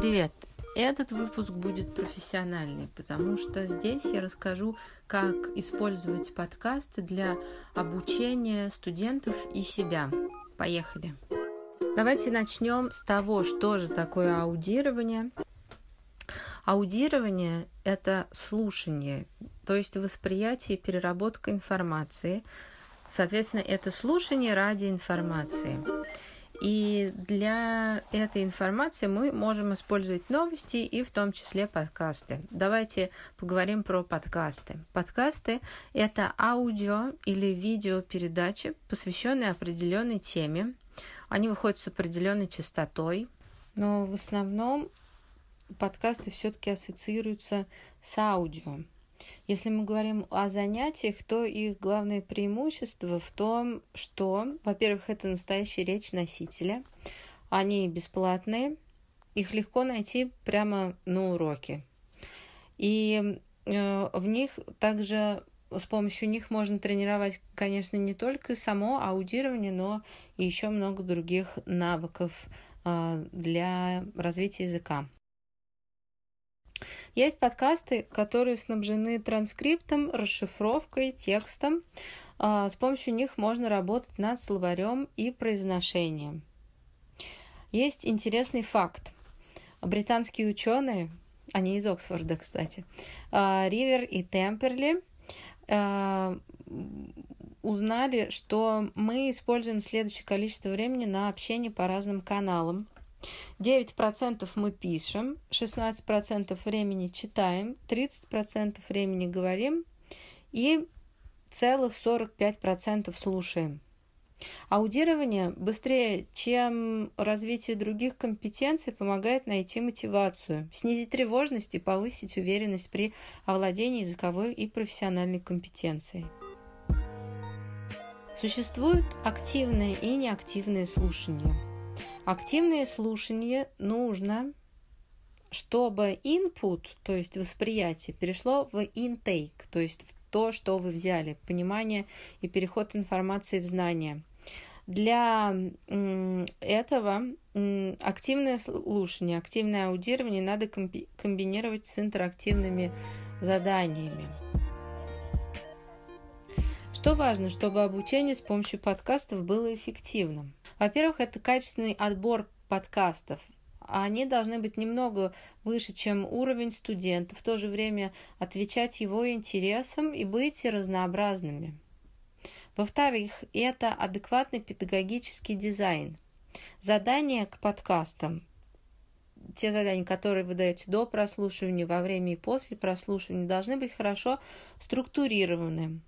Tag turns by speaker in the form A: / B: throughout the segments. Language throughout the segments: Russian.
A: Привет! Этот выпуск будет профессиональный, потому что здесь я расскажу, как использовать подкасты для обучения студентов и себя. Поехали! Давайте начнем с того, что же такое аудирование. Аудирование – это слушание, то есть восприятие и переработка информации. Соответственно, это слушание ради информации. И для этой информации мы можем использовать новости и в том числе подкасты. Давайте поговорим про подкасты. Подкасты – это аудио или видеопередачи, посвященные определенной теме. Они выходят с определенной частотой, но в основном подкасты все-таки ассоциируются с аудио. Если мы говорим о занятиях, то их главное преимущество в том, что, во-первых, это настоящая речь носителя, они бесплатные, их легко найти прямо на уроке. И э, в них также с помощью них можно тренировать, конечно, не только само аудирование, но и еще много других навыков э, для развития языка. Есть подкасты, которые снабжены транскриптом, расшифровкой, текстом. А, с помощью них можно работать над словарем и произношением. Есть интересный факт. Британские ученые, они из Оксфорда, кстати, а, Ривер и Темперли, а, узнали, что мы используем следующее количество времени на общение по разным каналам – 9% мы пишем, 16% времени читаем, 30% времени говорим и целых 45% слушаем. Аудирование быстрее, чем развитие других компетенций, помогает найти мотивацию, снизить тревожность и повысить уверенность при овладении языковой и профессиональной компетенцией. Существуют активное и неактивное слушание – Активное слушание нужно, чтобы input, то есть восприятие, перешло в intake, то есть в то, что вы взяли, понимание и переход информации в знание. Для этого активное слушание, активное аудирование надо комбинировать с интерактивными заданиями. Что важно, чтобы обучение с помощью подкастов было эффективным? Во-первых, это качественный отбор подкастов. Они должны быть немного выше, чем уровень студента, в то же время отвечать его интересам и быть разнообразными. Во-вторых, это адекватный педагогический дизайн. Задания к подкастам те задания, которые вы даете до прослушивания, во время и после прослушивания, должны быть хорошо структурированы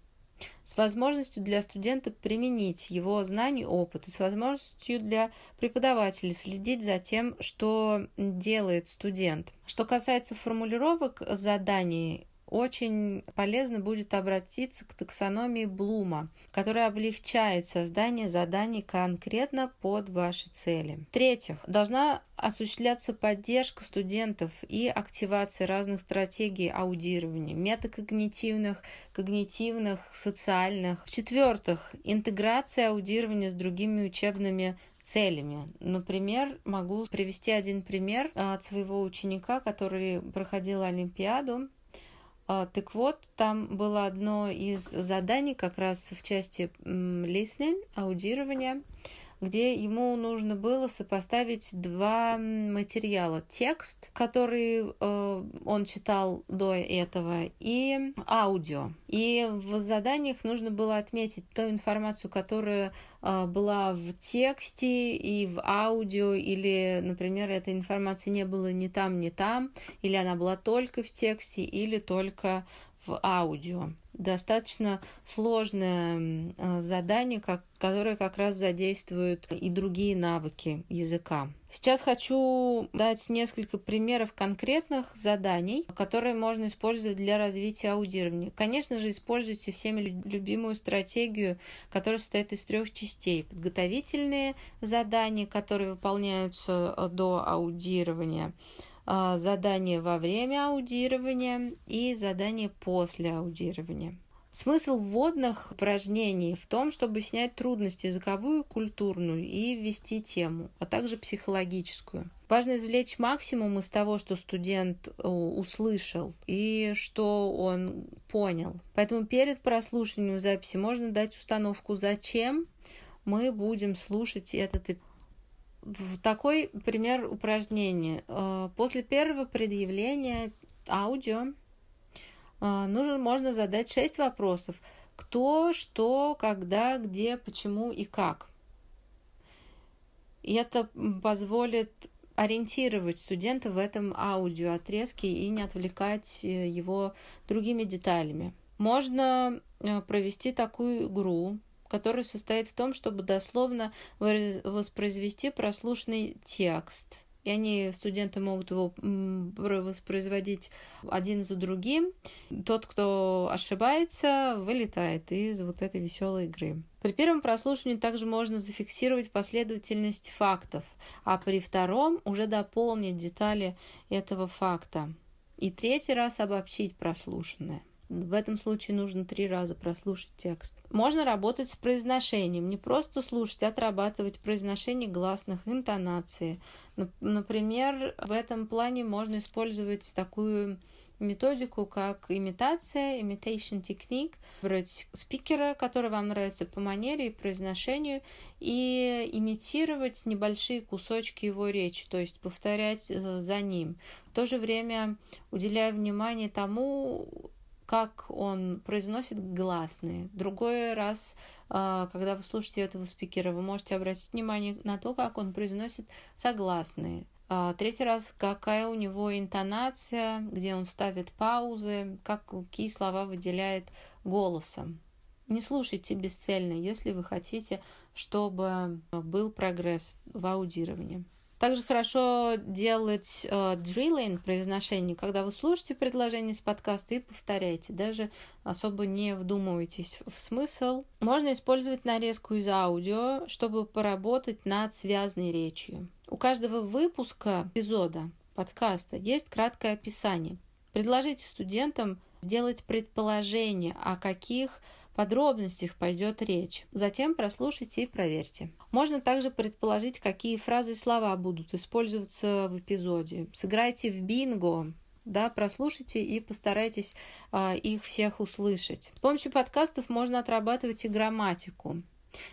A: с возможностью для студента применить его знания и опыт, и с возможностью для преподавателя следить за тем, что делает студент. Что касается формулировок заданий, очень полезно будет обратиться к таксономии Блума, которая облегчает создание заданий конкретно под ваши цели. В-третьих, должна осуществляться поддержка студентов и активация разных стратегий аудирования, метакогнитивных, когнитивных, социальных. В-четвертых, интеграция аудирования с другими учебными целями. Например, могу привести один пример от своего ученика, который проходил Олимпиаду так вот, там было одно из заданий как раз в части listening, аудирования, где ему нужно было сопоставить два материала. Текст, который э, он читал до этого, и аудио. И в заданиях нужно было отметить ту информацию, которая э, была в тексте и в аудио, или, например, этой информации не было ни там, ни там, или она была только в тексте, или только в аудио. Достаточно сложное э, задание, как, которое как раз задействует и другие навыки языка. Сейчас хочу дать несколько примеров конкретных заданий, которые можно использовать для развития аудирования. Конечно же, используйте всеми любимую стратегию, которая состоит из трех частей. Подготовительные задания, которые выполняются э, до аудирования – задание во время аудирования и задание после аудирования. Смысл вводных упражнений в том, чтобы снять трудности языковую, культурную и ввести тему, а также психологическую. Важно извлечь максимум из того, что студент э, услышал и что он понял. Поэтому перед прослушиванием записи можно дать установку «Зачем мы будем слушать этот такой пример упражнения. Э, после первого предъявления аудио а, нужно, можно задать шесть вопросов. Кто, что, когда, где, почему и как. И это позволит ориентировать студента в этом аудиоотрезке и не отвлекать э, его другими деталями. Можно э, провести такую игру, которая состоит в том, чтобы дословно воспроизвести прослушанный текст – и они, студенты, могут его воспроизводить один за другим. Тот, кто ошибается, вылетает из вот этой веселой игры. При первом прослушивании также можно зафиксировать последовательность фактов, а при втором уже дополнить детали этого факта. И третий раз обобщить прослушанное. В этом случае нужно три раза прослушать текст. Можно работать с произношением, не просто слушать, а отрабатывать произношение гласных, интонации. Например, в этом плане можно использовать такую методику, как имитация, imitation technique, брать спикера, который вам нравится по манере и произношению, и имитировать небольшие кусочки его речи, то есть повторять э, за ним. В то же время уделяя внимание тому, как он произносит гласные. Другой раз, а, когда вы слушаете этого спикера, вы можете обратить внимание на то, как он произносит согласные. А, третий раз, какая у него интонация, где он ставит паузы, как, какие слова выделяет голосом. Не слушайте бесцельно, если вы хотите, чтобы был прогресс в аудировании. Также хорошо делать э, drilling произношение, когда вы слушаете предложение с подкаста и повторяете, даже особо не вдумываетесь в смысл. Можно использовать нарезку из аудио, чтобы поработать над связанной речью. У каждого выпуска эпизода подкаста есть краткое описание. Предложите студентам сделать предположение, о каких подробностях пойдет речь. Затем прослушайте и проверьте. Можно также предположить, какие фразы и слова будут использоваться в эпизоде. Сыграйте в бинго, да, прослушайте и постарайтесь а, их всех услышать. С помощью подкастов можно отрабатывать и грамматику.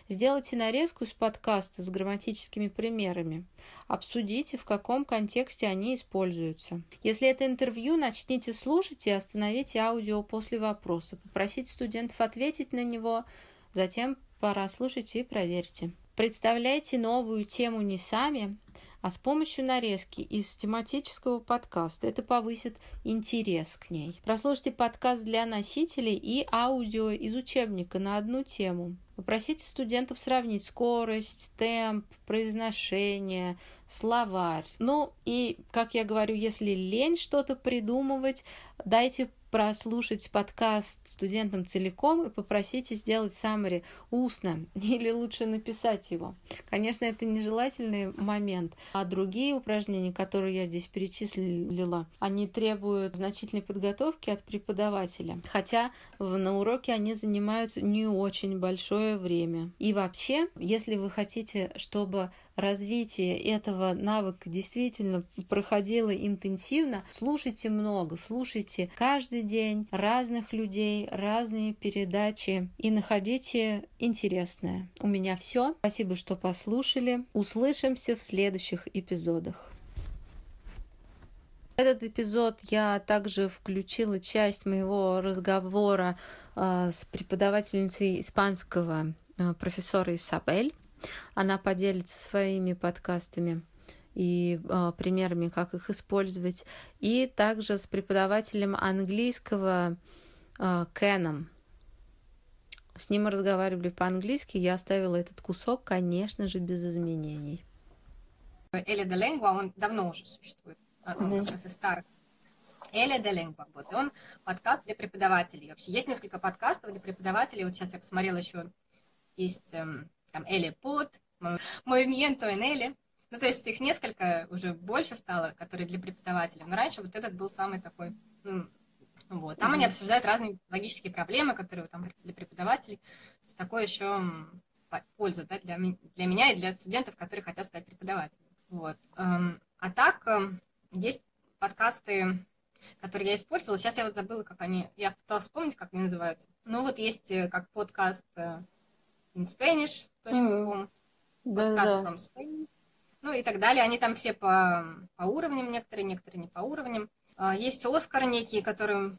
A: Сделайте нарезку из подкаста с грамматическими примерами. Обсудите, в каком контексте они используются. Если это интервью, начните слушать и остановите аудио после вопроса. Попросите студентов ответить на него, затем пора слушать и проверьте. Представляйте новую тему не сами, а с помощью нарезки из тематического подкаста. Это повысит интерес к ней. Прослушайте подкаст для носителей и аудио из учебника на одну тему. Попросите студентов сравнить скорость, темп, произношение, словарь. Ну и, как я говорю, если лень что-то придумывать, дайте прослушать подкаст студентам целиком и попросите сделать саммари устно или лучше написать его. Конечно, это нежелательный момент. А другие упражнения, которые я здесь перечислила, они требуют значительной подготовки от преподавателя. Хотя на уроке они занимают не очень большое время. И вообще, если вы хотите, чтобы развитие этого навыка действительно проходило интенсивно, слушайте много, слушайте каждый день разных людей, разные передачи и находите интересное. У меня все. Спасибо, что послушали. Услышимся в следующих эпизодах. Этот эпизод я также включила часть моего разговора э, с преподавательницей испанского э, профессора Исабель. Она поделится своими подкастами и э, примерами, как их использовать, и также с преподавателем английского э, Кеном. С ним мы разговаривали по-английски, я оставила этот кусок, конечно же, без изменений.
B: Эля де Ленгуа, он давно уже существует, как раз из старых. Эля де Ленгуа, вот, он подкаст для преподавателей. Вообще есть несколько подкастов для преподавателей, вот сейчас я посмотрела еще, есть эм, там Эли Под, Movimiento en Эли. Ну, то есть их несколько уже больше стало, которые для преподавателей. Но раньше вот этот был самый такой ну, Вот. Там mm-hmm. они обсуждают разные логические проблемы, которые там для преподавателей. такое еще польза да, для, для меня и для студентов, которые хотят стать преподавателями. Вот. Эм, а так, эм, есть подкасты, которые я использовала. Сейчас я вот забыла, как они... Я пыталась вспомнить, как они называются. Ну, вот есть э, как подкаст э, in Spanish.com, mm. подкаст from Spain, ну и так далее. Они там все по, по уровням, некоторые, некоторые не по уровням. А, есть Оскар некий, который...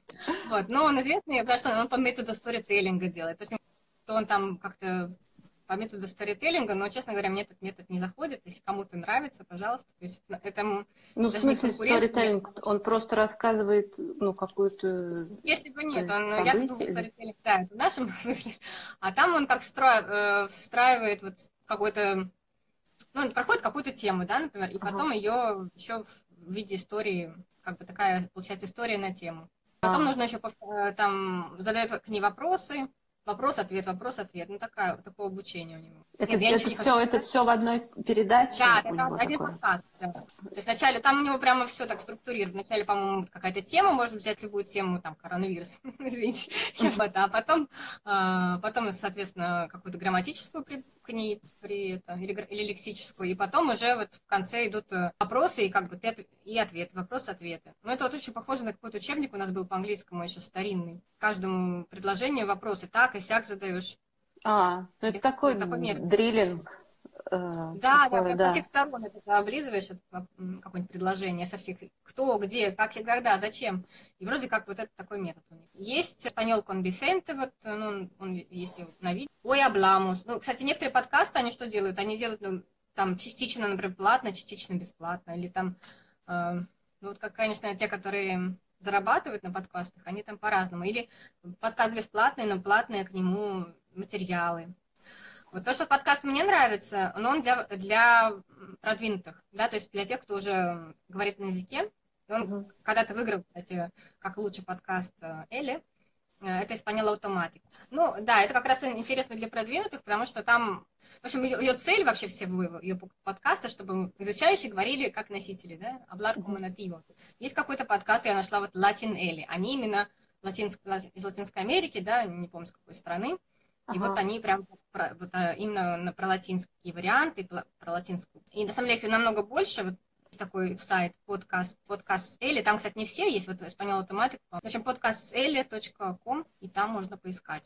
B: Вот, но он известный, потому что он по методу сторителлинга делает. То есть он там как-то по методу сторителлинга, но, честно говоря, мне этот метод не заходит. Если кому-то нравится, пожалуйста. То есть это
A: ну, в смысле сторителлинг? Он просто рассказывает, ну, какую-то
B: Если бы нет, он, я думаю, сторителлинг, да, это в нашем смысле. А там он как встро, э, встраивает вот какой-то, ну, он проходит какую-то тему, да, например, и потом ага. ее еще в виде истории, как бы такая, получается, история на тему. Потом а. нужно еще э, там задает к ней вопросы, Вопрос-ответ, вопрос-ответ. Ну, такая, такое обучение у него.
A: Это, Нет, это, все, это все в одной передаче?
B: Да, это один подкаст. Да. То есть вначале, там у него прямо все так структурировано. Вначале, по-моему, какая-то тема, можно взять любую тему, там, коронавирус, извините. А потом, а, потом, соответственно, какую-то грамматическую при, к ней при это, или, или лексическую. И потом уже вот в конце идут э, вопросы и как бы и ответы, вопросы-ответы. Но это вот очень похоже на какой-то учебник у нас был по-английскому еще старинный. Каждому предложению вопросы так и сяк задаешь.
A: А, ну это, это такой, такой дриллинг.
B: Э, да, такое, да, да, со всех сторон это облизываешь какое-нибудь предложение, со всех кто, где, как и когда, зачем. И вроде как вот это такой метод у них. Есть con Vicente, вот, ну, он, он если на видео. Ой, обламус. Ну, кстати, некоторые подкасты, они что делают? Они делают, ну, там, частично, например, платно, частично бесплатно, или там, э, ну, вот, как, конечно, те, которые зарабатывают на подкастах, они там по-разному. Или подкаст бесплатный, но платные к нему материалы. Вот то, что подкаст мне нравится, но он для, для продвинутых, да, то есть для тех, кто уже говорит на языке. И он mm-hmm. когда-то выиграл, кстати, как лучший подкаст э, Элли. Э, это исполнил Automatic. Ну, да, это как раз интересно для продвинутых, потому что там, в общем, ее, ее цель вообще всего ее подкаста, чтобы изучающие говорили как носители, да, hablar como nativo. Есть какой-то подкаст, я нашла вот Latin Элли. Они именно латинск, из Латинской Америки, да, не помню, с какой страны. И ага. вот они прям про, вот, а, именно на, про латинские варианты, про, латинскую. И на самом деле их намного больше. Вот такой сайт подкаст, подкаст Элли. Там, кстати, не все есть, вот Испаньол Автоматик. В общем, подкастэли.ком, и там можно поискать.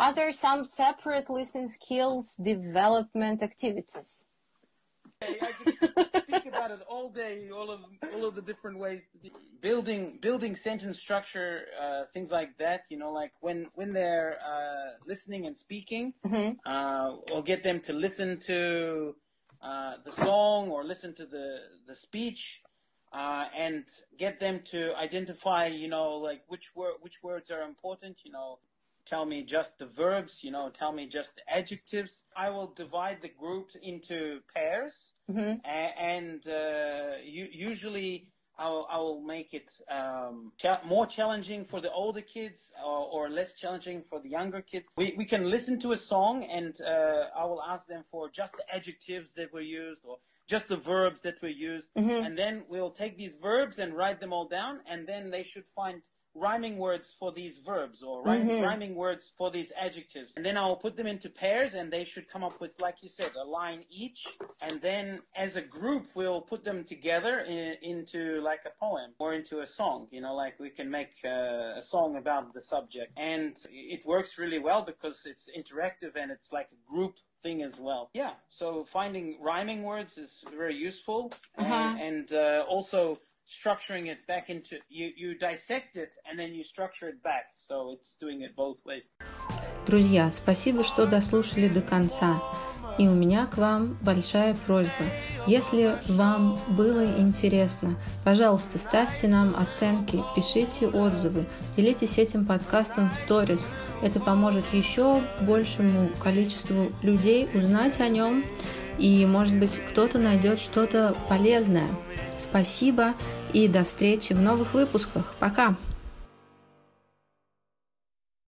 A: Are there some separate listening skills development activities?
C: I could speak about it all day, all of all of the different ways, building building sentence structure, uh, things like that. You know, like when when they're uh, listening and speaking, mm-hmm. uh, or get them to listen to uh, the song or listen to the the speech, uh, and get them to identify, you know, like which word which words are important. You know, tell me just the verbs, you know, tell me just the adjectives. I will divide the groups into pairs, mm-hmm. and uh, usually I will, I will, make it um, cha- more challenging for the older kids or, or, less challenging for the younger kids. We, we can listen to a song and uh, I will ask them for just the adjectives that were used or just the verbs that were used. Mm-hmm. And then we'll take these verbs and write them all down and then they should find rhyming words for these verbs or rhyming, mm-hmm. rhyming words for these adjectives. And then I'll put them into pairs and they should come up with, like you said, a line each. And then as a group, we'll put them together in, into like a poem or into a song. You know, like we can make uh, a song about the subject. And it works really well because it's interactive and it's like a group thing as well. Yeah, so finding rhyming words is very useful. Uh-huh. And, and uh, also structuring it back into you you dissect it and then you structure it back so it's doing it both ways
A: Друзья, спасибо, что дослушали до конца. И у меня к вам большая просьба. Если вам было интересно, пожалуйста, ставьте нам оценки, пишите отзывы, делитесь этим подкастом в сторис. Это поможет еще большему количеству людей узнать о нем, и, может быть, кто-то найдет что-то полезное. Спасибо и до встречи в новых выпусках. Пока!